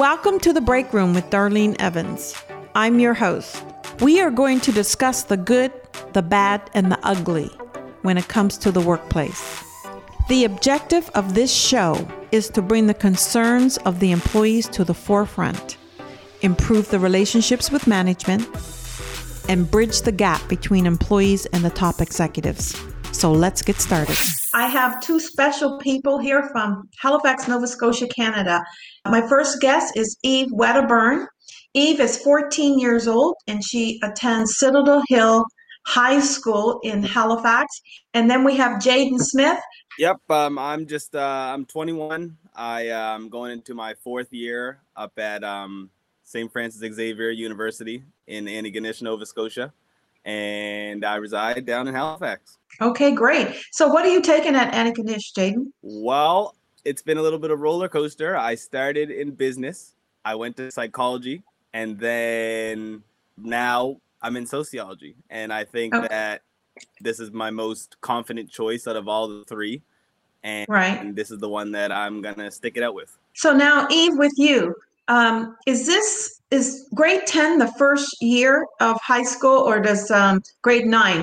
Welcome to the break room with Darlene Evans. I'm your host. We are going to discuss the good, the bad, and the ugly when it comes to the workplace. The objective of this show is to bring the concerns of the employees to the forefront, improve the relationships with management, and bridge the gap between employees and the top executives. So let's get started. I have two special people here from Halifax, Nova Scotia, Canada. My first guest is Eve Wedderburn. Eve is 14 years old and she attends Citadel Hill High School in Halifax. And then we have Jaden Smith. Yep, um, I'm just uh, I'm 21. I am um, going into my fourth year up at um, St. Francis Xavier University in Antigonish, Nova Scotia, and I reside down in Halifax. Okay, great. So, what are you taking at Antigonish, Jaden? Well, it's been a little bit of roller coaster. I started in business. I went to psychology, and then now I'm in sociology. And I think okay. that this is my most confident choice out of all the three. And, right. and this is the one that I'm gonna stick it out with. So now, Eve, with you, um, is this is grade 10 the first year of high school, or does um, grade nine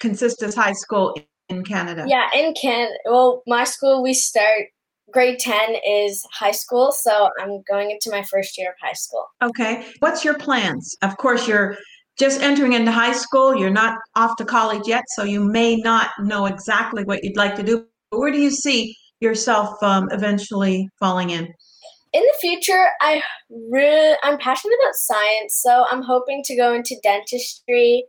consist as high school in Canada? Yeah, in Can. Well, my school we start grade 10 is high school, so I'm going into my first year of high school. Okay. What's your plans? Of course, you're just entering into high school. You're not off to college yet, so you may not know exactly what you'd like to do. But where do you see yourself um, eventually falling in? In the future, I really I'm passionate about science, so I'm hoping to go into dentistry.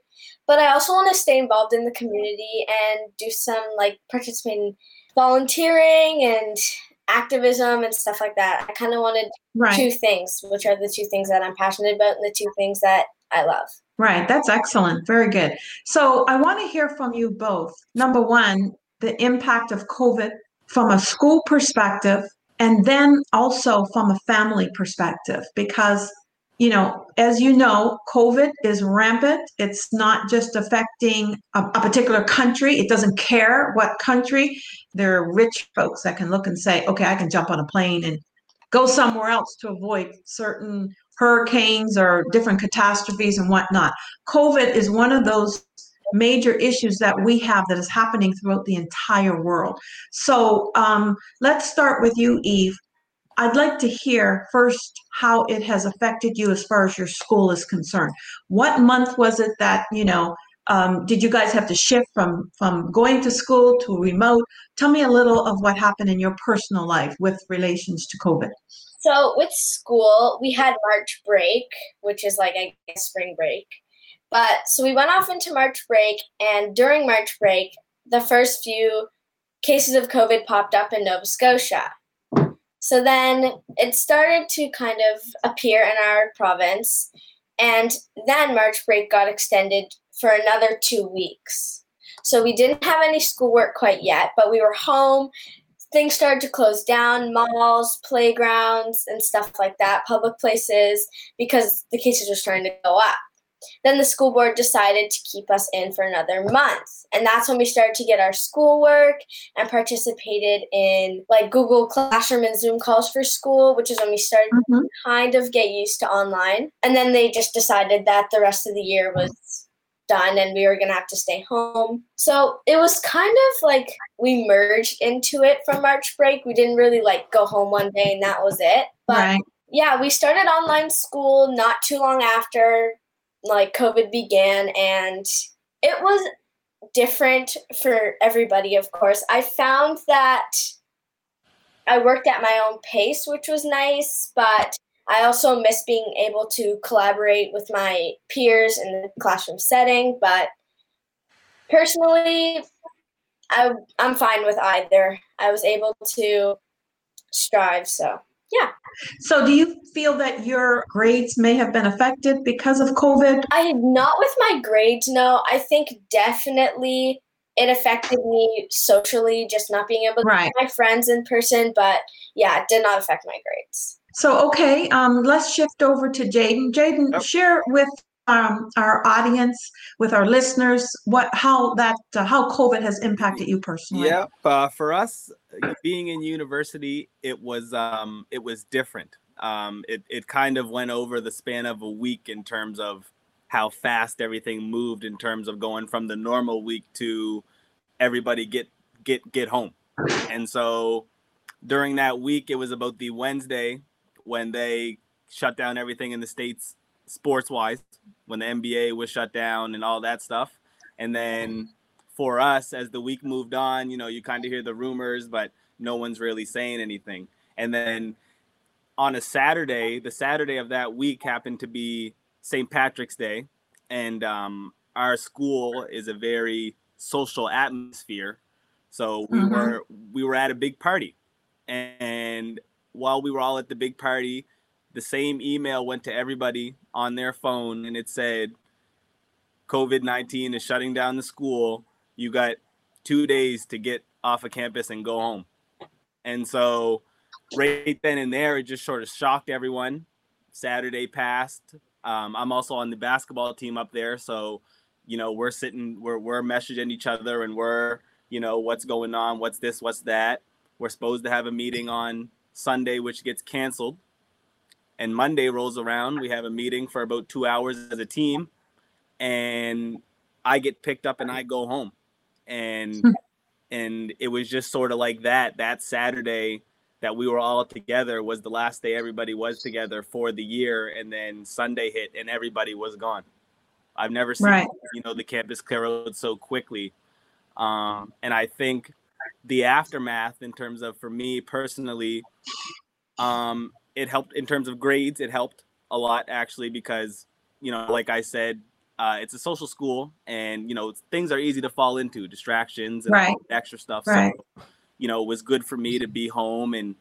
But I also want to stay involved in the community and do some like participating volunteering and activism and stuff like that. I kind of wanted right. two things, which are the two things that I'm passionate about and the two things that I love. Right. That's excellent. Very good. So I want to hear from you both. Number one, the impact of COVID from a school perspective, and then also from a family perspective, because you know, as you know, COVID is rampant. It's not just affecting a, a, particular country. It doesn't care what country. There are rich folks that can look and say, okay, I can jump on a plane and go somewhere else to avoid certain hurricanes or different catastrophes and whatnot. COVID is one of those major issues that we have that is happening throughout the entire world. So um, let's start with you, Eve. I'd like to hear first how it has affected you as far as your school is concerned. What month was it that, you know, um, did you guys have to shift from from going to school to remote? Tell me a little of what happened in your personal life with relations to COVID. So with school, we had March break, which is like I guess spring break. But so we went off into March break, and during March break, the first few cases of COVID popped up in Nova Scotia. So then it started to kind of appear in our province, and then March break got extended for another two weeks. So we didn't have any schoolwork quite yet, but we were home things started to close down malls playgrounds and stuff like that public places because the cases were starting to go up then the school board decided to keep us in for another month and that's when we started to get our schoolwork and participated in like google classroom and zoom calls for school which is when we started mm-hmm. to kind of get used to online and then they just decided that the rest of the year was done and we were going to have to stay home. So it was kind of like we merged into it from March break. We didn't really like go home one day and that was it. But right. yeah, we started online school not too long after like COVID began and it was different for everybody, of course. I found that I worked at my own pace, which was nice, but I also miss being able to collaborate with my peers in the classroom setting, but personally, I, I'm fine with either. I was able to strive, so yeah. So, do you feel that your grades may have been affected because of COVID? I not with my grades. No, I think definitely it affected me socially, just not being able to right. see my friends in person. But yeah, it did not affect my grades. So, okay, um, let's shift over to Jaden. Jaden, yep. share with um, our audience, with our listeners, what how that uh, how COVID has impacted you personally. Yeah, uh, for us, being in university, it was um, it was different. Um, it it kind of went over the span of a week in terms of how fast everything moved in terms of going from the normal week to everybody get get get home. And so during that week, it was about the Wednesday when they shut down everything in the states sports wise, when the NBA was shut down and all that stuff. And then for us, as the week moved on, you know, you kind of hear the rumors, but no one's really saying anything. And then on a Saturday, the Saturday of that week happened to be St. Patrick's Day, and um, our school is a very social atmosphere. So we mm-hmm. were we were at a big party, and while we were all at the big party, the same email went to everybody on their phone, and it said, "COVID nineteen is shutting down the school. You got two days to get off of campus and go home." And so, right then and there, it just sort of shocked everyone. Saturday passed. Um, I'm also on the basketball team up there, so you know we're sitting, we're we're messaging each other, and we're you know what's going on, what's this, what's that. We're supposed to have a meeting on Sunday, which gets canceled, and Monday rolls around. We have a meeting for about two hours as a team, and I get picked up and I go home, and hmm. and it was just sort of like that. That Saturday, that we were all together was the last day everybody was together for the year and then sunday hit and everybody was gone i've never seen right. you know the campus clear out so quickly um, and i think the aftermath in terms of for me personally um, it helped in terms of grades it helped a lot actually because you know like i said uh, it's a social school and you know things are easy to fall into distractions and right. extra stuff right. so you know, it was good for me to be home and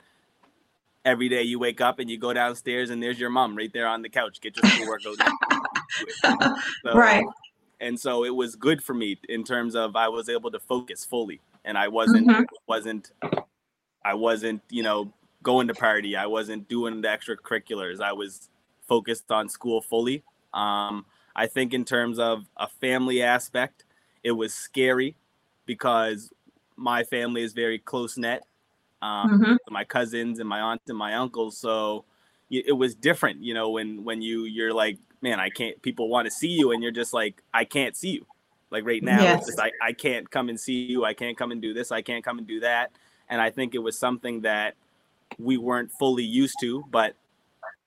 every day you wake up and you go downstairs and there's your mom right there on the couch. Get your schoolwork so, right. And so it was good for me in terms of I was able to focus fully and I wasn't mm-hmm. wasn't I wasn't, you know, going to party. I wasn't doing the extracurriculars. I was focused on school fully. Um, I think in terms of a family aspect, it was scary because my family is very close knit. Um, mm-hmm. My cousins and my aunts and my uncles. So it was different, you know, when when you you're like, man, I can't. People want to see you, and you're just like, I can't see you. Like right now, yes. just I, I can't come and see you. I can't come and do this. I can't come and do that. And I think it was something that we weren't fully used to, but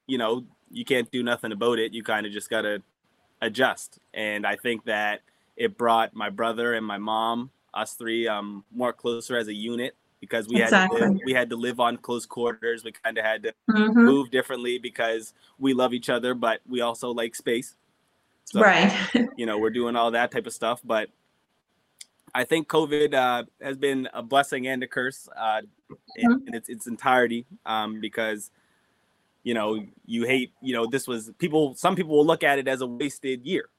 you know, you can't do nothing about it. You kind of just gotta adjust. And I think that it brought my brother and my mom us three um more closer as a unit because we exactly. had to live, we had to live on close quarters. We kind of had to mm-hmm. move differently because we love each other, but we also like space. So, right. you know, we're doing all that type of stuff, but I think COVID uh, has been a blessing and a curse uh, in, mm-hmm. in, its its entirety um, because you know you hate you know this was people some people will look at it as a wasted year.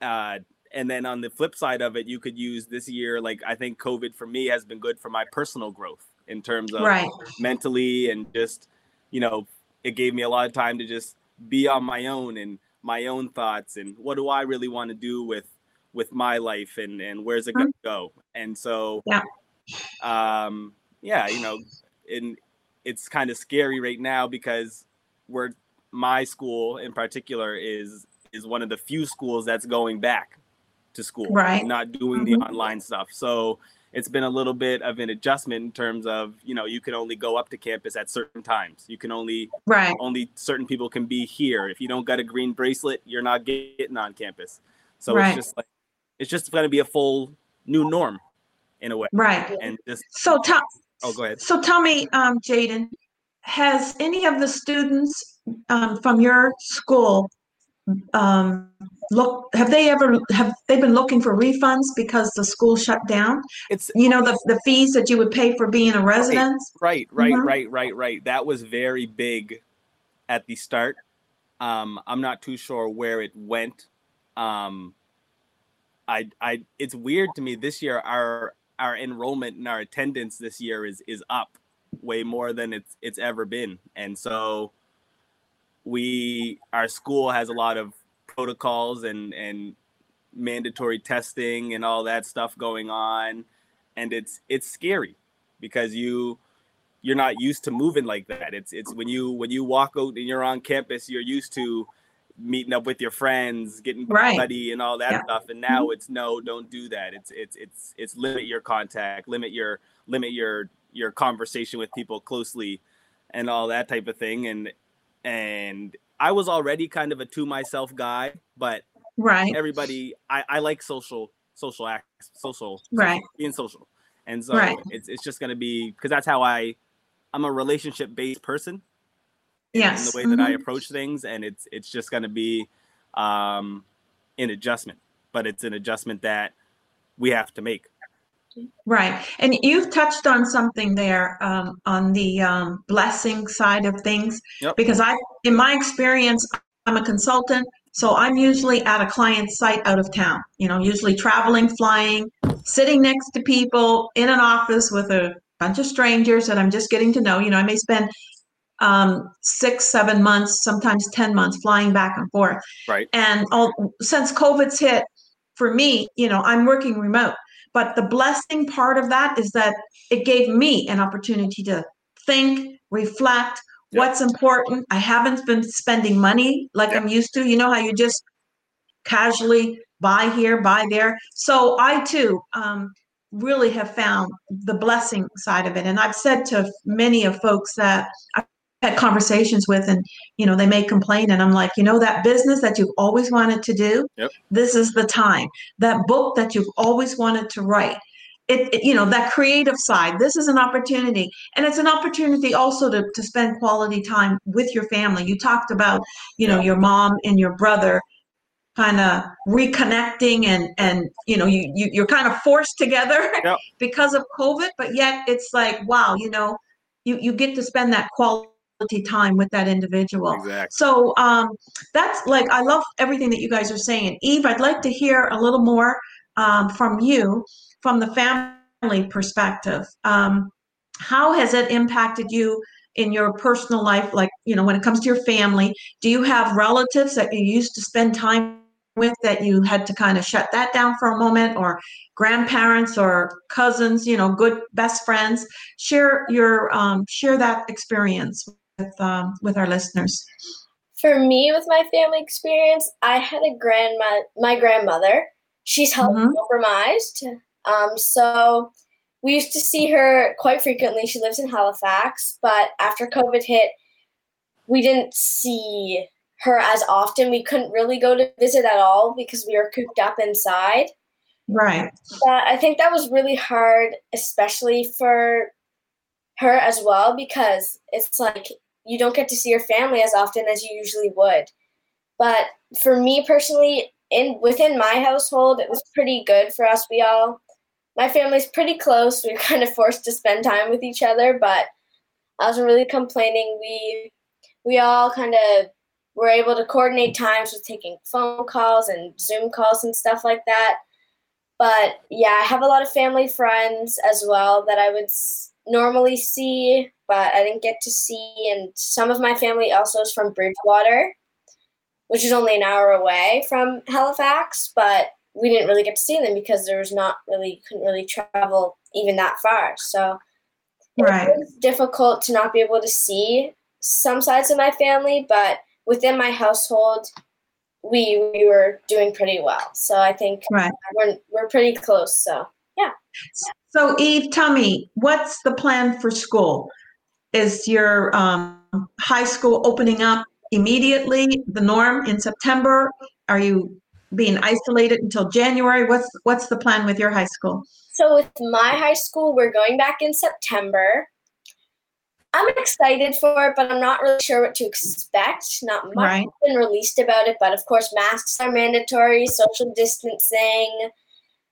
Uh, and then on the flip side of it you could use this year like i think covid for me has been good for my personal growth in terms of right. mentally and just you know it gave me a lot of time to just be on my own and my own thoughts and what do i really want to do with with my life and and where's it going to go and so yeah um yeah you know and it's kind of scary right now because we're my school in particular is is one of the few schools that's going back to school, right? Not doing mm-hmm. the online stuff. So it's been a little bit of an adjustment in terms of you know you can only go up to campus at certain times. You can only right only certain people can be here. If you don't got a green bracelet, you're not getting on campus. So right. it's just like it's just going to be a full new norm in a way, right? And just so tell oh go ahead. So tell me, um, Jaden, has any of the students um, from your school um, look have they ever have they been looking for refunds because the school shut down? It's you know the, the fees that you would pay for being a resident? Right right mm-hmm. right right right. That was very big at the start. Um i'm not too sure where it went. Um i i it's weird to me this year our our enrollment and our attendance this year is is up way more than it's it's ever been and so we our school has a lot of protocols and and mandatory testing and all that stuff going on and it's it's scary because you you're not used to moving like that. It's it's when you when you walk out and you're on campus, you're used to meeting up with your friends, getting Right. buddy and all that Yeah. stuff. And now mm-hmm. it's no, don't do that. It's it's it's it's limit your contact, limit your limit your your conversation with people closely and all that type of thing. And and I was already kind of a to myself guy, but Right. everybody I, I like social social act social Right. being social. And so Right. it's it's just gonna be because that's how I I'm a relationship based person in Yes. the way that I Mhm. approach things, and it's it's just gonna be um an adjustment, but it's an adjustment that we have to make. Right. And you've touched on something there um, on the um, blessing side of things. Yep. Because I, in my experience, I'm a consultant, so I'm usually at a client site out of town, you know, usually traveling, flying, sitting next to people in an office with a bunch of strangers that I'm just getting to know. You know, I may spend um, six, seven months, sometimes 10 months flying back and forth. Right. And all, since COVID's hit, for me, you know, I'm working remote. But the blessing part of that is that it gave me an opportunity to think, reflect, Yep. what's important. I haven't been spending money like I'm used to. You know how you just casually buy here, buy there. So I too um, really have found the blessing side of it. And I've said to many of folks that I've had conversations with, and you know, they may complain, and I'm like, you know, that business that you've always wanted to do, Yep. this is the time. That book that you've always wanted to write. It, it- you know that creative side this is an opportunity and it's an opportunity also to, to spend quality time with your family you talked about you know your mom and your brother kind of reconnecting and and you know you, you you're kind of forced together Yep. because of covid but yet it's like wow you know you you get to spend that quality time with that individual Exactly. so um, that's like I love everything that you guys are saying. Eve, I'd like to hear a little more um, from you from the family perspective. Um, how has it impacted you in your personal life? Like you know, when it comes to your family, do you have relatives that you used to spend time with that you had to kind of shut that down for a moment, or grandparents or cousins? You know, good best friends. Share your um, share that experience with um, with our listeners. For me, with my family experience, I had a grandma, my grandmother. She's health Mhm. compromised, um, so we used to see her quite frequently. She lives in Halifax, but after COVID hit, we didn't see her as often. We couldn't really go to visit at all because we were cooped up inside. Right. But I think that was really hard, especially for her as well, because it's like you don't get to see your family as often as you usually would. But for me personally, in within my household, it was pretty good for us. We all, my family's pretty close. We were kind of forced to spend time with each other, but I wasn't really complaining. We we all kind of were able to coordinate times with taking phone calls and Zoom calls and stuff like that. But yeah, I have a lot of family friends as well that I would normally see, but I didn't get to see. And some of my family also is from Bridgewater, which is only an hour away from Halifax, but we didn't really get to see them because there was not really couldn't really travel even that far. So Right. it was difficult to not be able to see some sides of my family, but within my household, we we were doing pretty well. So I think Right. we're we're pretty close. So yeah. So Eve, tell me, what's the plan for school? Is your um, high school opening up immediately, the norm in September? Are you being isolated until January? What's what's the plan with your high school? so with my high school, we're going back in September. I'm excited for it, but I'm not really sure what to expect. Not much Right. has been released about it, but of course, masks are mandatory, social distancing.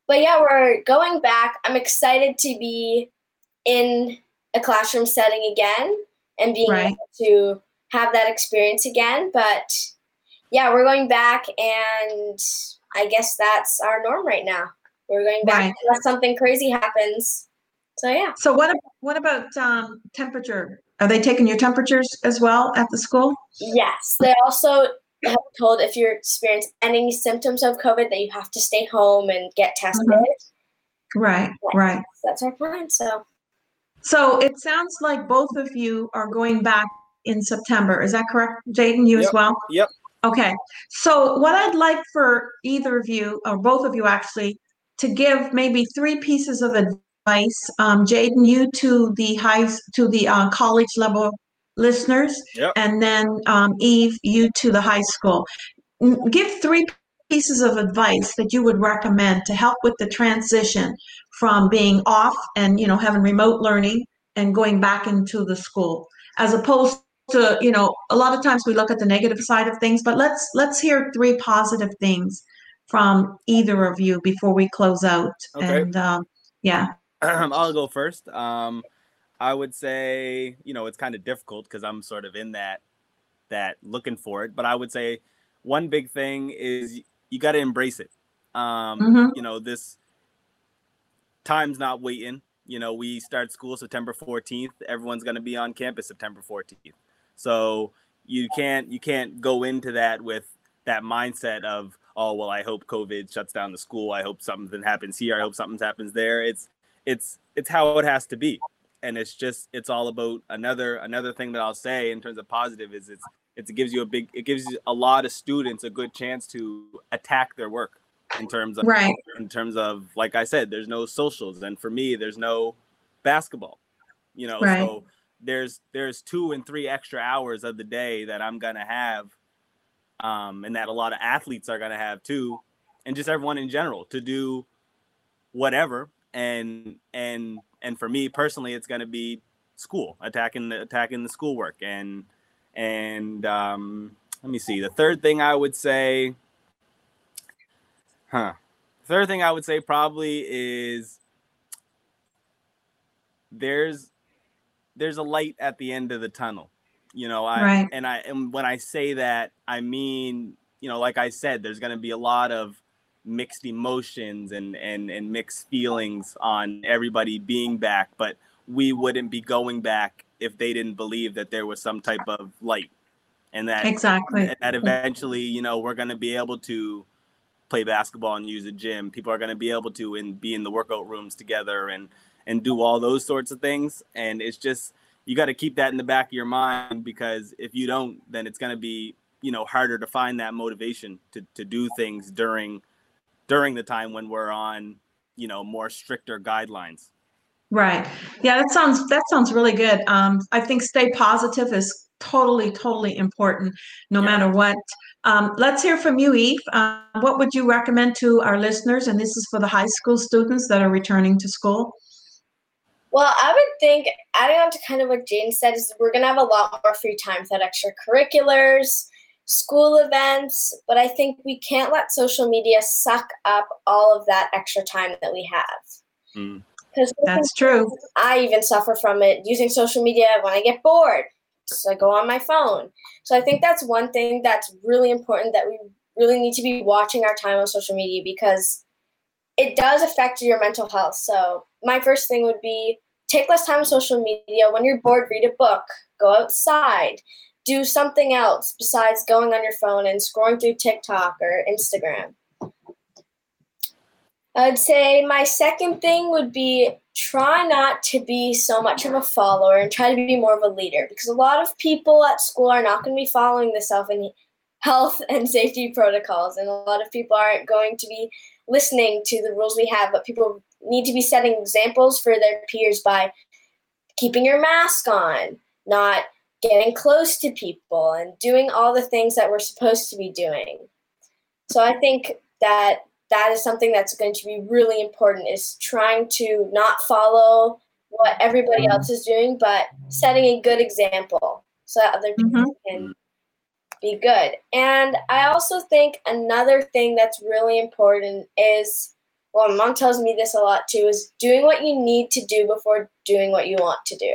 But yeah, we're going back. I'm excited to be in a classroom setting again and being Right. able to have that experience again. But yeah, we're going back, and I guess that's our norm right now. We're going back Right. unless something crazy happens. So yeah. So what ab- what about um, temperature? Are they taking your temperatures as well at the school? Yes, they also have told if you experience any symptoms of COVID that you have to stay home and get tested. Right, right. That's our plan. So So it sounds like both of you are going back in September. Is that correct, Jaden? You Yep. as well? Yep. Okay. So what I'd like for either of you, or both of you actually, to give maybe three pieces of advice. Um, Jaden, you to the high to the uh, college level listeners, Yep. and then um, Eve, you to the high school. Give three pieces of advice that you would recommend to help with the transition from being off and you know having remote learning and going back into the school as opposed to you know a lot of times we look at the negative side of things but let's let's hear three positive things from either of you before we close out Okay. and um, yeah I'll go first. Um, I would say, you know, it's kind of difficult because I'm sort of in that that looking for it. But I would say one big thing is you got to embrace it. Um, Mhm. You know, this time's not waiting. You know, we start school September 14th. Everyone's going to be on campus September 14th. So you can't you can't go into that with that mindset of oh well I hope COVID shuts down the school. I hope something happens here. I hope something happens there. It's it's it's how it has to be and it's just it's all about another another thing that i'll say in terms of positive is it's it's, it gives you a big it gives a lot of students a good chance to attack their work in terms of right in terms of like i said there's no socials and for me there's no basketball you know Right. so there's there's two and three extra hours of the day that i'm gonna have um and that a lot of athletes are gonna have too and just everyone in general to do whatever and and and for me personally it's going to be school attacking the attacking the schoolwork and and um let me see the third thing i would say huh. Third thing i would say probably is there's there's a light at the end of the tunnel you know i Right. and i and when i say that i mean you know like i said there's going to be a lot of mixed emotions and and and mixed feelings on everybody being back but we wouldn't be going back if they didn't believe that there was some type of light. And that exactly. and that eventually you know we're going to be able to play basketball and use a gym people are going to be able to and be in the workout rooms together and and do all those sorts of things. And it's just you got to keep that in the back of your mind because if you don't then it's going to be you know harder to find that motivation to to do things during during the time when we're on you know more stricter guidelines Right. Yeah, that sounds that sounds really good. Um, I think stay positive is totally, totally important, no Yeah. matter what. Um, let's hear from you, Eve. Uh, what would you recommend to our listeners? And this is for the high school students that are returning to school. Well, I would think adding on to kind of what Jane said is we're gonna have a lot more free time without extracurriculars, school events, but I think we can't let social media suck up all of that extra time that we have. Mm. Because That's true. I even suffer from it using social media when I get bored. So I go on my phone. So I think that's one thing that's really important that we really need to be watching our time on social media because it does affect your mental health. So my first thing would be take less time on social media. When you're bored, read a book, go outside, do something else besides going on your phone and scrolling through TikTok or Instagram. I'd say my second thing would be try not to be so much of a follower and try to be more of a leader because a lot of people at school are not going to be following the self and health and safety protocols and a lot of people aren't going to be listening to the rules we have but people need to be setting examples for their peers by keeping your mask on not getting close to people and doing all the things that we're supposed to be doing. So i think that that is something that's going to be really important is trying to not follow what everybody mm-hmm. else is doing but setting a good example so that other people mm-hmm. can be good and i also think another thing that's really important is well my mom tells me this a lot too is doing what you need to do before doing what you want to do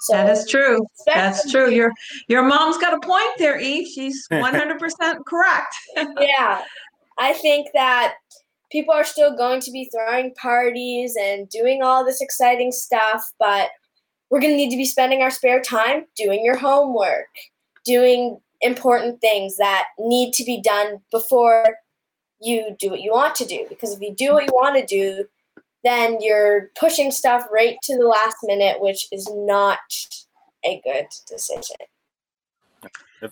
so That is true. That's true. Your your mom's got a point there, Eve. She's 100% correct. yeah, I think that people are still going to be throwing parties and doing all this exciting stuff, but we're going to need to be spending our spare time doing your homework, doing important things that need to be done before you do what you want to do. Because if you do what you want to do, then you're pushing stuff right to the last minute, which is not a good decision.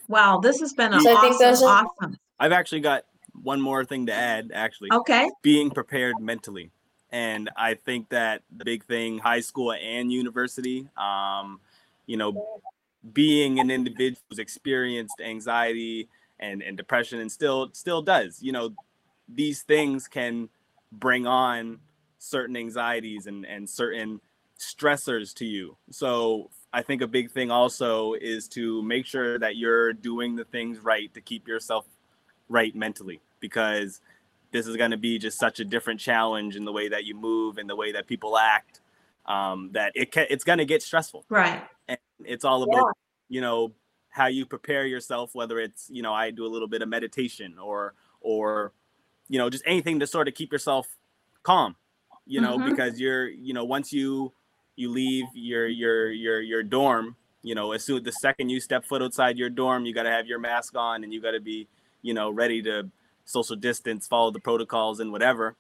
Wow, this has been an So I think awesome, those are- awesome. I've actually got one more thing to add. Actually, Okay. being prepared mentally. And I think that the big thing, high school and university, um, you know, being an individual who's experienced anxiety and, and depression and still still does, you know, these things can bring on certain anxieties and, and certain stressors to you. So I think a big thing also is to make sure that you're doing the things right to keep yourself right mentally because this is going to be just such a different challenge in the way that you move and the way that people act um, that it can, it's going to get stressful Right. and it's all about you know how you prepare yourself whether it's you know i do a little bit of meditation or or you know just anything to sort of keep yourself calm you know Mhm. because you're you know once you you leave your your your your dorm you know as soon the second you step foot outside your dorm you got to have your mask on and you got to be you know ready to social distance follow the protocols and whatever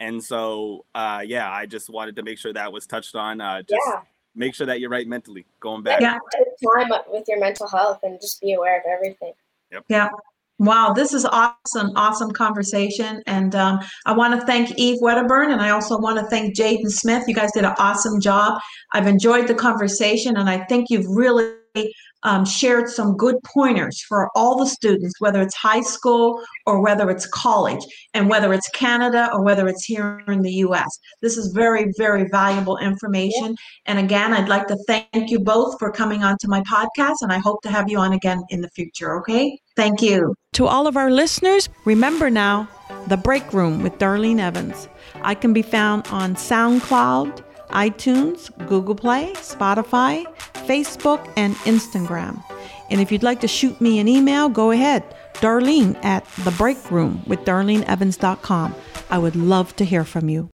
and so uh yeah i just wanted to make sure that was touched on uh just Yeah. make sure that you're right mentally going back Yeah. Take time with your mental health and just be aware of everything. Yep. Yeah. Wow, this is awesome, awesome conversation. And um, I want to thank Eve Wedderburn and I also want to thank Jaden Smith. You guys did an awesome job. I've enjoyed the conversation and I think you've really um, shared some good pointers for all the students, whether it's high school or whether it's college, and whether it's Canada or whether it's here in the US. This is very, very valuable information. And again, I'd like to thank you both for coming onto my podcast, and I hope to have you on again in the future, okay? Thank you. To all of our listeners, remember now The Break Room with Darlene Evans. I can be found on SoundCloud, iTunes, Google Play, Spotify, Facebook, and Instagram. And if you'd like to shoot me an email, go ahead. Darlene at The Break Room with DarleneEvans.com. I would love to hear from you.